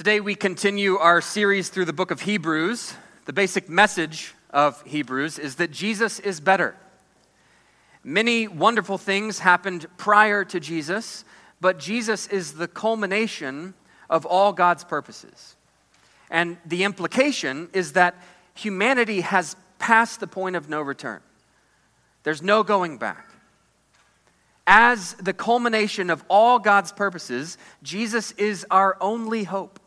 Today, we continue our series through the book of Hebrews. The basic message of Hebrews is that Jesus is better. Many wonderful things happened prior to Jesus, but Jesus is the culmination of all God's purposes. And the implication is that humanity has passed the point of no return, there's no going back. As the culmination of all God's purposes, Jesus is our only hope.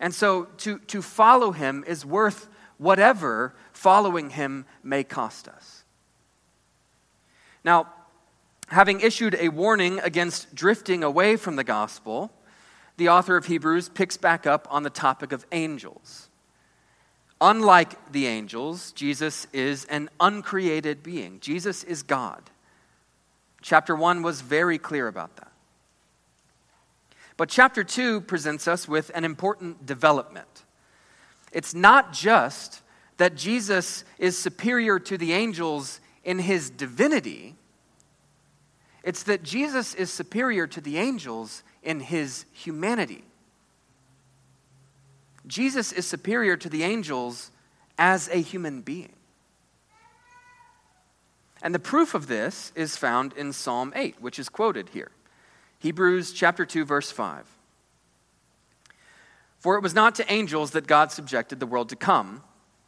And so to, to follow him is worth whatever following him may cost us. Now, having issued a warning against drifting away from the gospel, the author of Hebrews picks back up on the topic of angels. Unlike the angels, Jesus is an uncreated being. Jesus is God. Chapter 1 was very clear about that. But chapter 2 presents us with an important development. It's not just that Jesus is superior to the angels in his divinity, it's that Jesus is superior to the angels in his humanity. Jesus is superior to the angels as a human being. And the proof of this is found in Psalm 8, which is quoted here. Hebrews chapter 2 verse 5. For it was not to angels that God subjected the world to come,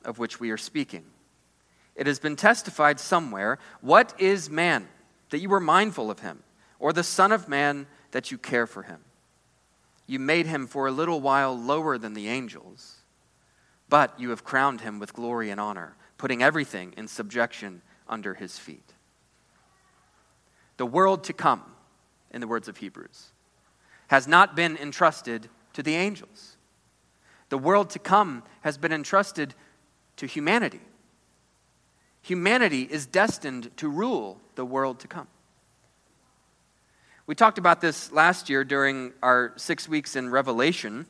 of which we are speaking. It has been testified somewhere, what is man that you were mindful of him, or the son of man that you care for him? You made him for a little while lower than the angels, but you have crowned him with glory and honor, putting everything in subjection under his feet. The world to come in the words of Hebrews, has not been entrusted to the angels. The world to come has been entrusted to humanity. Humanity is destined to rule the world to come. We talked about this last year during our six weeks in Revelation,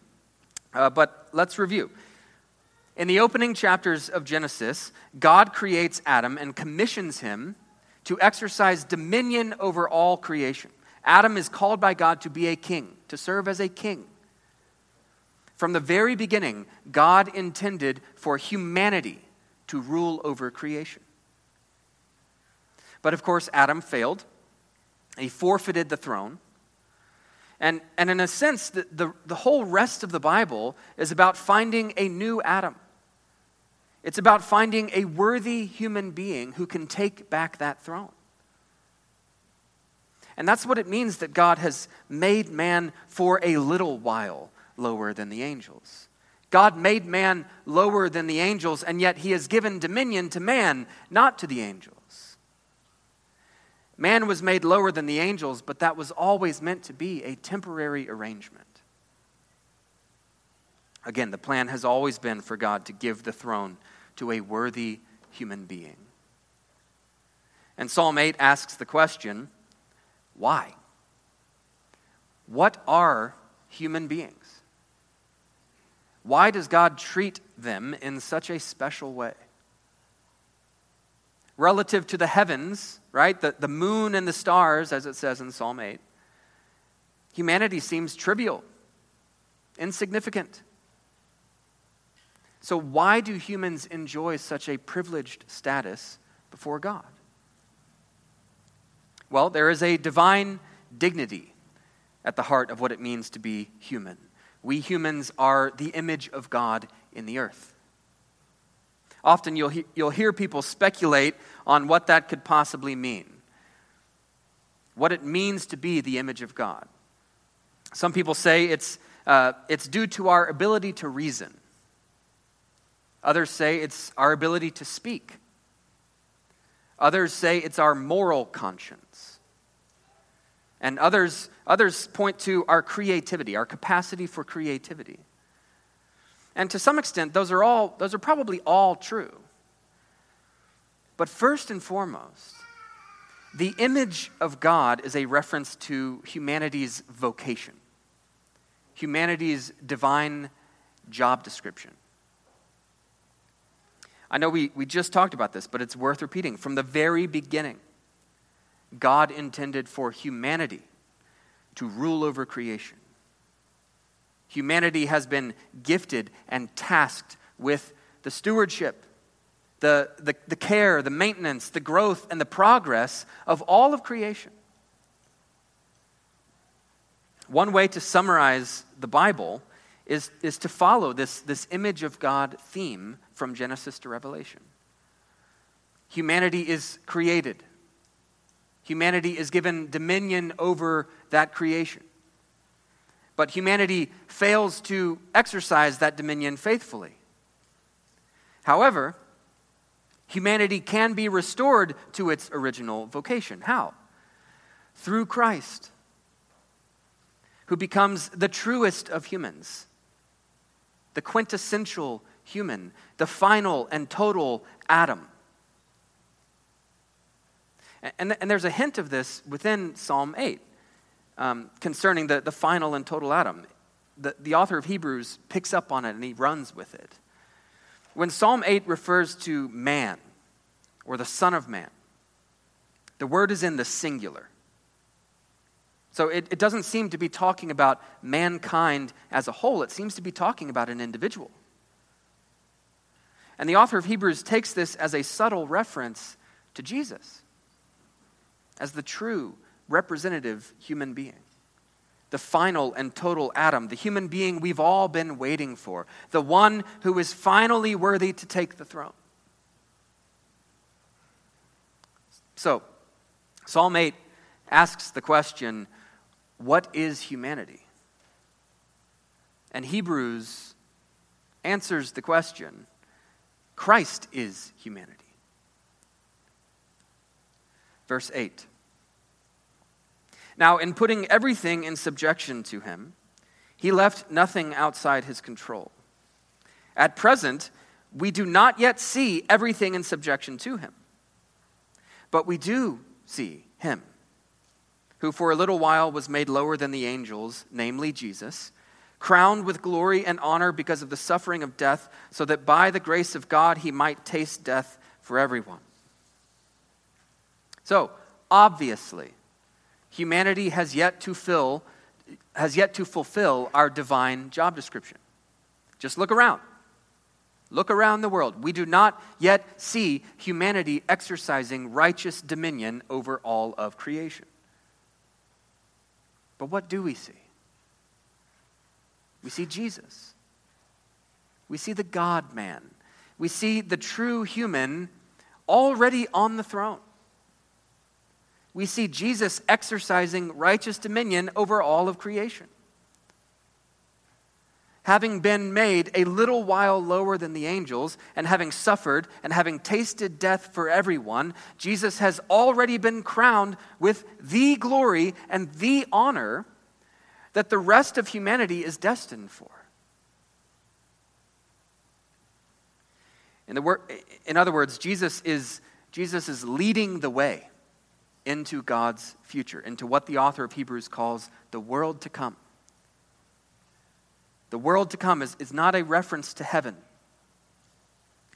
uh, but let's review. In the opening chapters of Genesis, God creates Adam and commissions him to exercise dominion over all creation. Adam is called by God to be a king, to serve as a king. From the very beginning, God intended for humanity to rule over creation. But of course, Adam failed. He forfeited the throne. And, and in a sense, the, the, the whole rest of the Bible is about finding a new Adam. It's about finding a worthy human being who can take back that throne. And that's what it means that God has made man for a little while lower than the angels. God made man lower than the angels, and yet he has given dominion to man, not to the angels. Man was made lower than the angels, but that was always meant to be a temporary arrangement. Again, the plan has always been for God to give the throne to a worthy human being. And Psalm 8 asks the question why? What are human beings? Why does God treat them in such a special way? Relative to the heavens, right? The, the moon and the stars, as it says in Psalm 8, humanity seems trivial, insignificant. So, why do humans enjoy such a privileged status before God? Well, there is a divine dignity at the heart of what it means to be human. We humans are the image of God in the earth. Often you'll, he- you'll hear people speculate on what that could possibly mean, what it means to be the image of God. Some people say it's, uh, it's due to our ability to reason. Others say it's our ability to speak. Others say it's our moral conscience. And others, others point to our creativity, our capacity for creativity. And to some extent, those are, all, those are probably all true. But first and foremost, the image of God is a reference to humanity's vocation, humanity's divine job description. I know we, we just talked about this, but it's worth repeating. From the very beginning, God intended for humanity to rule over creation. humanity has been gifted and tasked with the stewardship, the, the, the care, the maintenance, the growth, and the progress of all of creation. One way to summarize the Bible is, is to follow this, this image of God theme from Genesis to Revelation. Humanity is created, humanity is given dominion over that creation. But humanity fails to exercise that dominion faithfully. However, humanity can be restored to its original vocation. How? Through Christ, who becomes the truest of humans, the quintessential human, the final and total Adam. And, and there's a hint of this within Psalm 8 um, concerning the, the final and total Adam. The, the author of Hebrews picks up on it and he runs with it. When Psalm 8 refers to man or the Son of Man, the word is in the singular. So it, it doesn't seem to be talking about mankind as a whole, it seems to be talking about an individual. And the author of Hebrews takes this as a subtle reference to Jesus, as the true representative human being. The final and total Adam, the human being we've all been waiting for, the one who is finally worthy to take the throne. So, Psalm 8 asks the question what is humanity? And Hebrews answers the question Christ is humanity. Verse 8 now, in putting everything in subjection to him, he left nothing outside his control. At present, we do not yet see everything in subjection to him, but we do see him, who for a little while was made lower than the angels, namely Jesus, crowned with glory and honor because of the suffering of death, so that by the grace of God he might taste death for everyone. So, obviously, humanity has yet to fill has yet to fulfill our divine job description. Just look around. Look around the world. We do not yet see humanity exercising righteous dominion over all of creation. But what do we see? We see Jesus. We see the God man. We see the true human already on the throne we see Jesus exercising righteous dominion over all of creation. Having been made a little while lower than the angels, and having suffered and having tasted death for everyone, Jesus has already been crowned with the glory and the honor that the rest of humanity is destined for. In, wor- in other words, Jesus is, Jesus is leading the way into God's future, into what the author of Hebrews calls the world to come. The world to come is, is not a reference to heaven.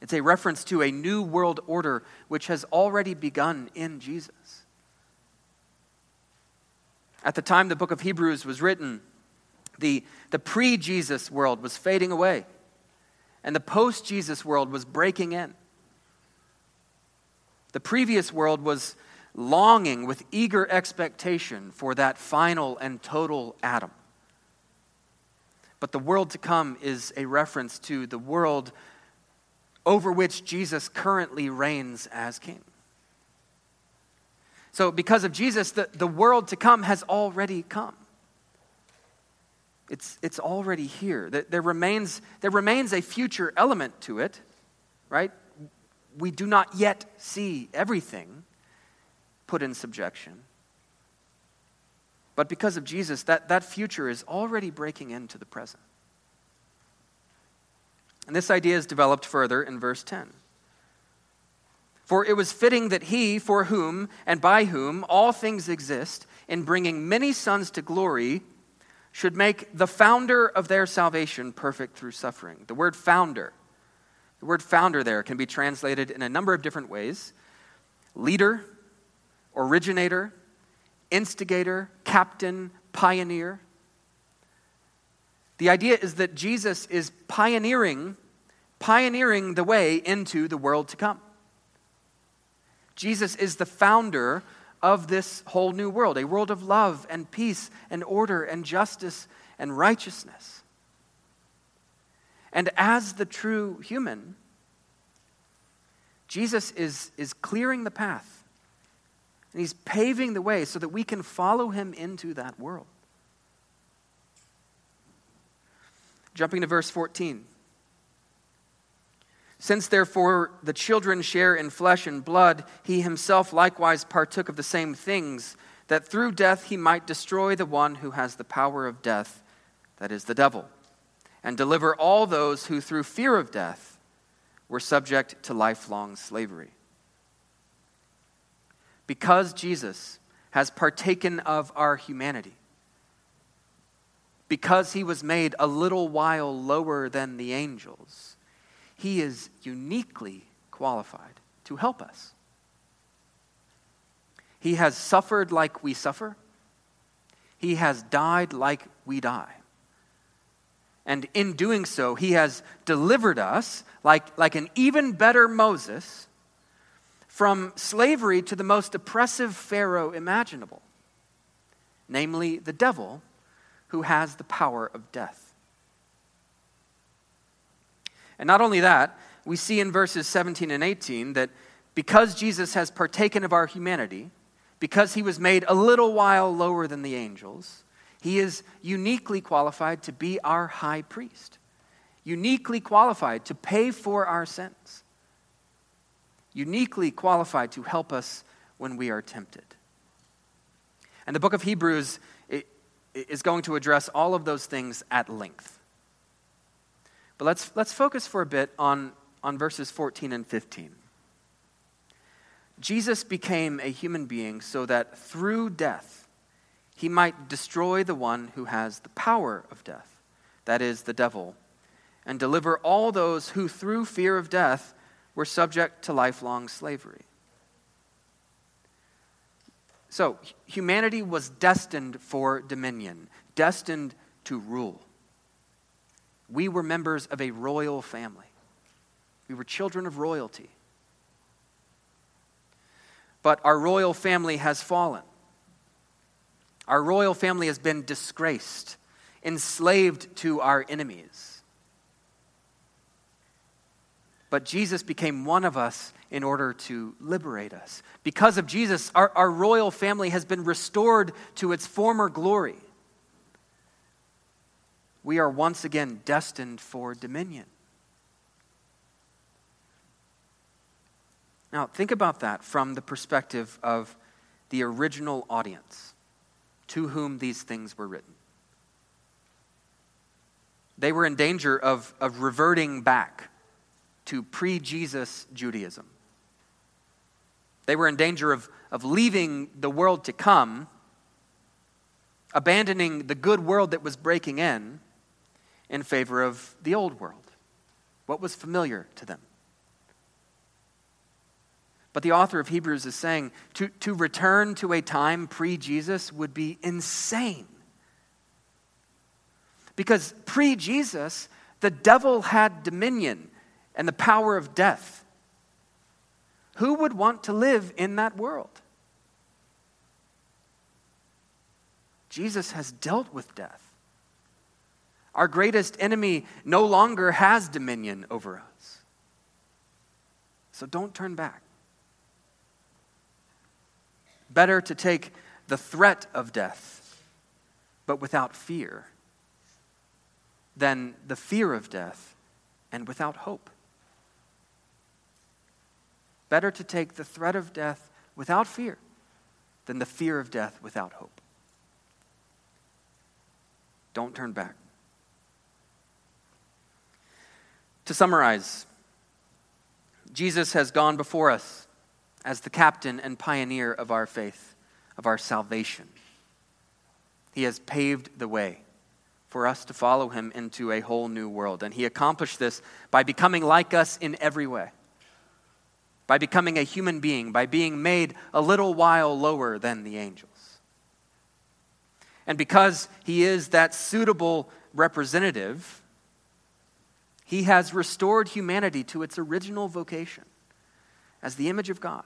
It's a reference to a new world order which has already begun in Jesus. At the time the book of Hebrews was written, the, the pre Jesus world was fading away, and the post Jesus world was breaking in. The previous world was longing with eager expectation for that final and total Adam. But the world to come is a reference to the world over which Jesus currently reigns as king. So, because of Jesus, the, the world to come has already come. It's, it's already here. There remains, there remains a future element to it, right? We do not yet see everything put in subjection. But because of Jesus, that, that future is already breaking into the present. And this idea is developed further in verse 10. For it was fitting that he, for whom and by whom all things exist, in bringing many sons to glory, should make the founder of their salvation perfect through suffering. The word founder, the word founder there can be translated in a number of different ways leader, originator, instigator, captain, pioneer. The idea is that Jesus is pioneering, pioneering the way into the world to come. Jesus is the founder of this whole new world, a world of love and peace and order and justice and righteousness. And as the true human, Jesus is, is clearing the path and he's paving the way so that we can follow him into that world. Jumping to verse 14. Since therefore the children share in flesh and blood, he himself likewise partook of the same things, that through death he might destroy the one who has the power of death, that is, the devil, and deliver all those who through fear of death were subject to lifelong slavery. Because Jesus has partaken of our humanity, because he was made a little while lower than the angels, he is uniquely qualified to help us. He has suffered like we suffer, He has died like we die. And in doing so, He has delivered us, like, like an even better Moses, from slavery to the most oppressive Pharaoh imaginable, namely the devil, who has the power of death. And not only that, we see in verses 17 and 18 that because Jesus has partaken of our humanity, because he was made a little while lower than the angels, he is uniquely qualified to be our high priest, uniquely qualified to pay for our sins, uniquely qualified to help us when we are tempted. And the book of Hebrews is going to address all of those things at length. But let's, let's focus for a bit on, on verses 14 and 15. Jesus became a human being so that through death he might destroy the one who has the power of death, that is, the devil, and deliver all those who through fear of death were subject to lifelong slavery. So, humanity was destined for dominion, destined to rule we were members of a royal family. We were children of royalty. But our royal family has fallen. Our royal family has been disgraced, enslaved to our enemies. But Jesus became one of us in order to liberate us. Because of Jesus, our, our royal family has been restored to its former glory we are once again destined for dominion. Now, think about that from the perspective of the original audience to whom these things were written. They were in danger of, of reverting back to pre Jesus Judaism. They were in danger of, of leaving the world to come, abandoning the good world that was breaking in, in favor of the old world, what was familiar to them. But the author of Hebrews is saying to, to return to a time pre Jesus would be insane. Because pre Jesus, the devil had dominion and the power of death. Who would want to live in that world? Jesus has dealt with death. Our greatest enemy no longer has dominion over us. So don't turn back. Better to take the threat of death, but without fear, than the fear of death and without hope. Better to take the threat of death without fear than the fear of death without hope. Don't turn back. To summarize, Jesus has gone before us as the captain and pioneer of our faith, of our salvation. He has paved the way for us to follow him into a whole new world. And he accomplished this by becoming like us in every way, by becoming a human being, by being made a little while lower than the angels. And because he is that suitable representative, he has restored humanity to its original vocation as the image of God.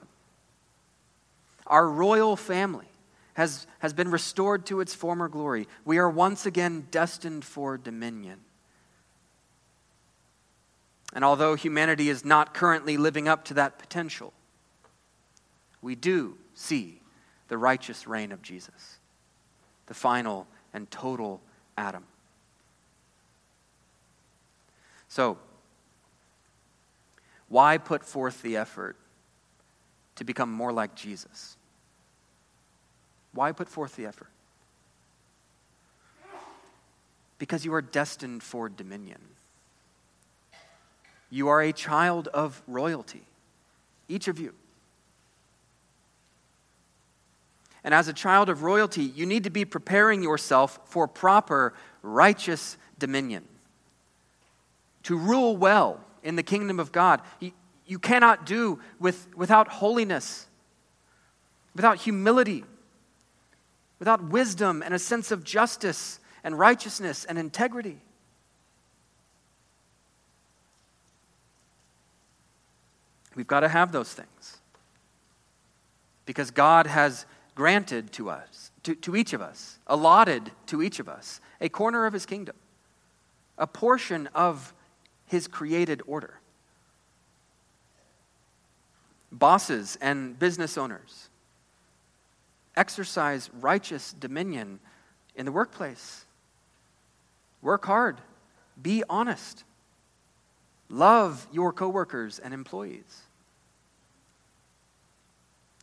Our royal family has, has been restored to its former glory. We are once again destined for dominion. And although humanity is not currently living up to that potential, we do see the righteous reign of Jesus, the final and total Adam. So, why put forth the effort to become more like Jesus? Why put forth the effort? Because you are destined for dominion. You are a child of royalty, each of you. And as a child of royalty, you need to be preparing yourself for proper, righteous dominion. To rule well in the kingdom of God. You, cannot do with, without holiness, without humility, without wisdom and a sense of justice and righteousness and integrity. We've got to have those things. Because God has granted to us, to, to each of us, allotted to each of us, a corner of his kingdom, a portion of his created order. Bosses and business owners exercise righteous dominion in the workplace. Work hard, be honest, love your coworkers and employees.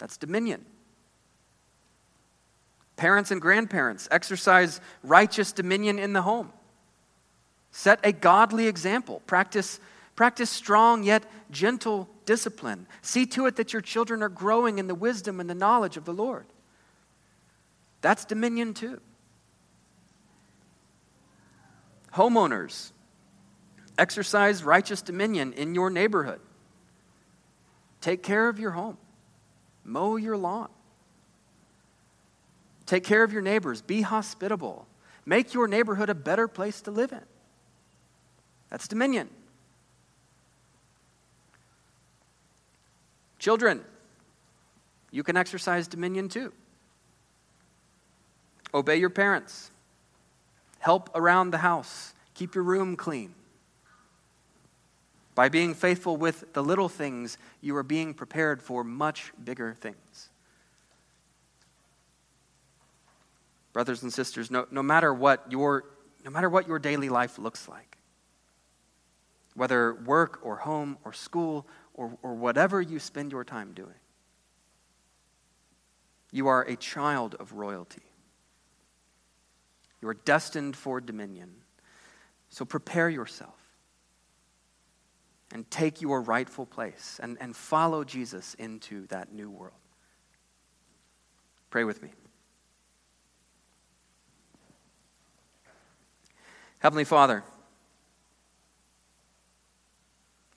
That's dominion. Parents and grandparents exercise righteous dominion in the home. Set a godly example. Practice, practice strong yet gentle discipline. See to it that your children are growing in the wisdom and the knowledge of the Lord. That's dominion too. Homeowners, exercise righteous dominion in your neighborhood. Take care of your home. Mow your lawn. Take care of your neighbors. Be hospitable. Make your neighborhood a better place to live in. That's dominion. Children, you can exercise dominion too. Obey your parents. Help around the house. Keep your room clean. By being faithful with the little things, you are being prepared for much bigger things. Brothers and sisters, no, no, matter what your, no matter what your daily life looks like, whether work or home or school or, or whatever you spend your time doing, you are a child of royalty. You are destined for dominion. So prepare yourself and take your rightful place and, and follow Jesus into that new world. Pray with me. Heavenly Father,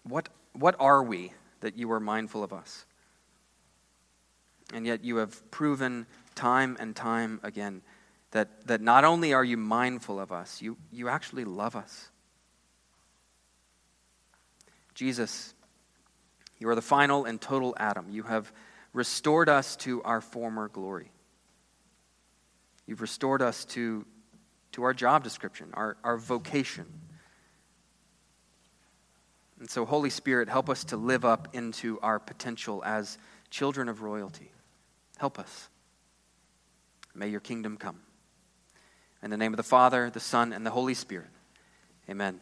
what, what are we that you are mindful of us? And yet you have proven time and time again that, that not only are you mindful of us, you, you actually love us. Jesus, you are the final and total Adam. You have restored us to our former glory. You've restored us to, to our job description, our, our vocation. And so, Holy Spirit, help us to live up into our potential as children of royalty. Help us. May your kingdom come. In the name of the Father, the Son, and the Holy Spirit. Amen.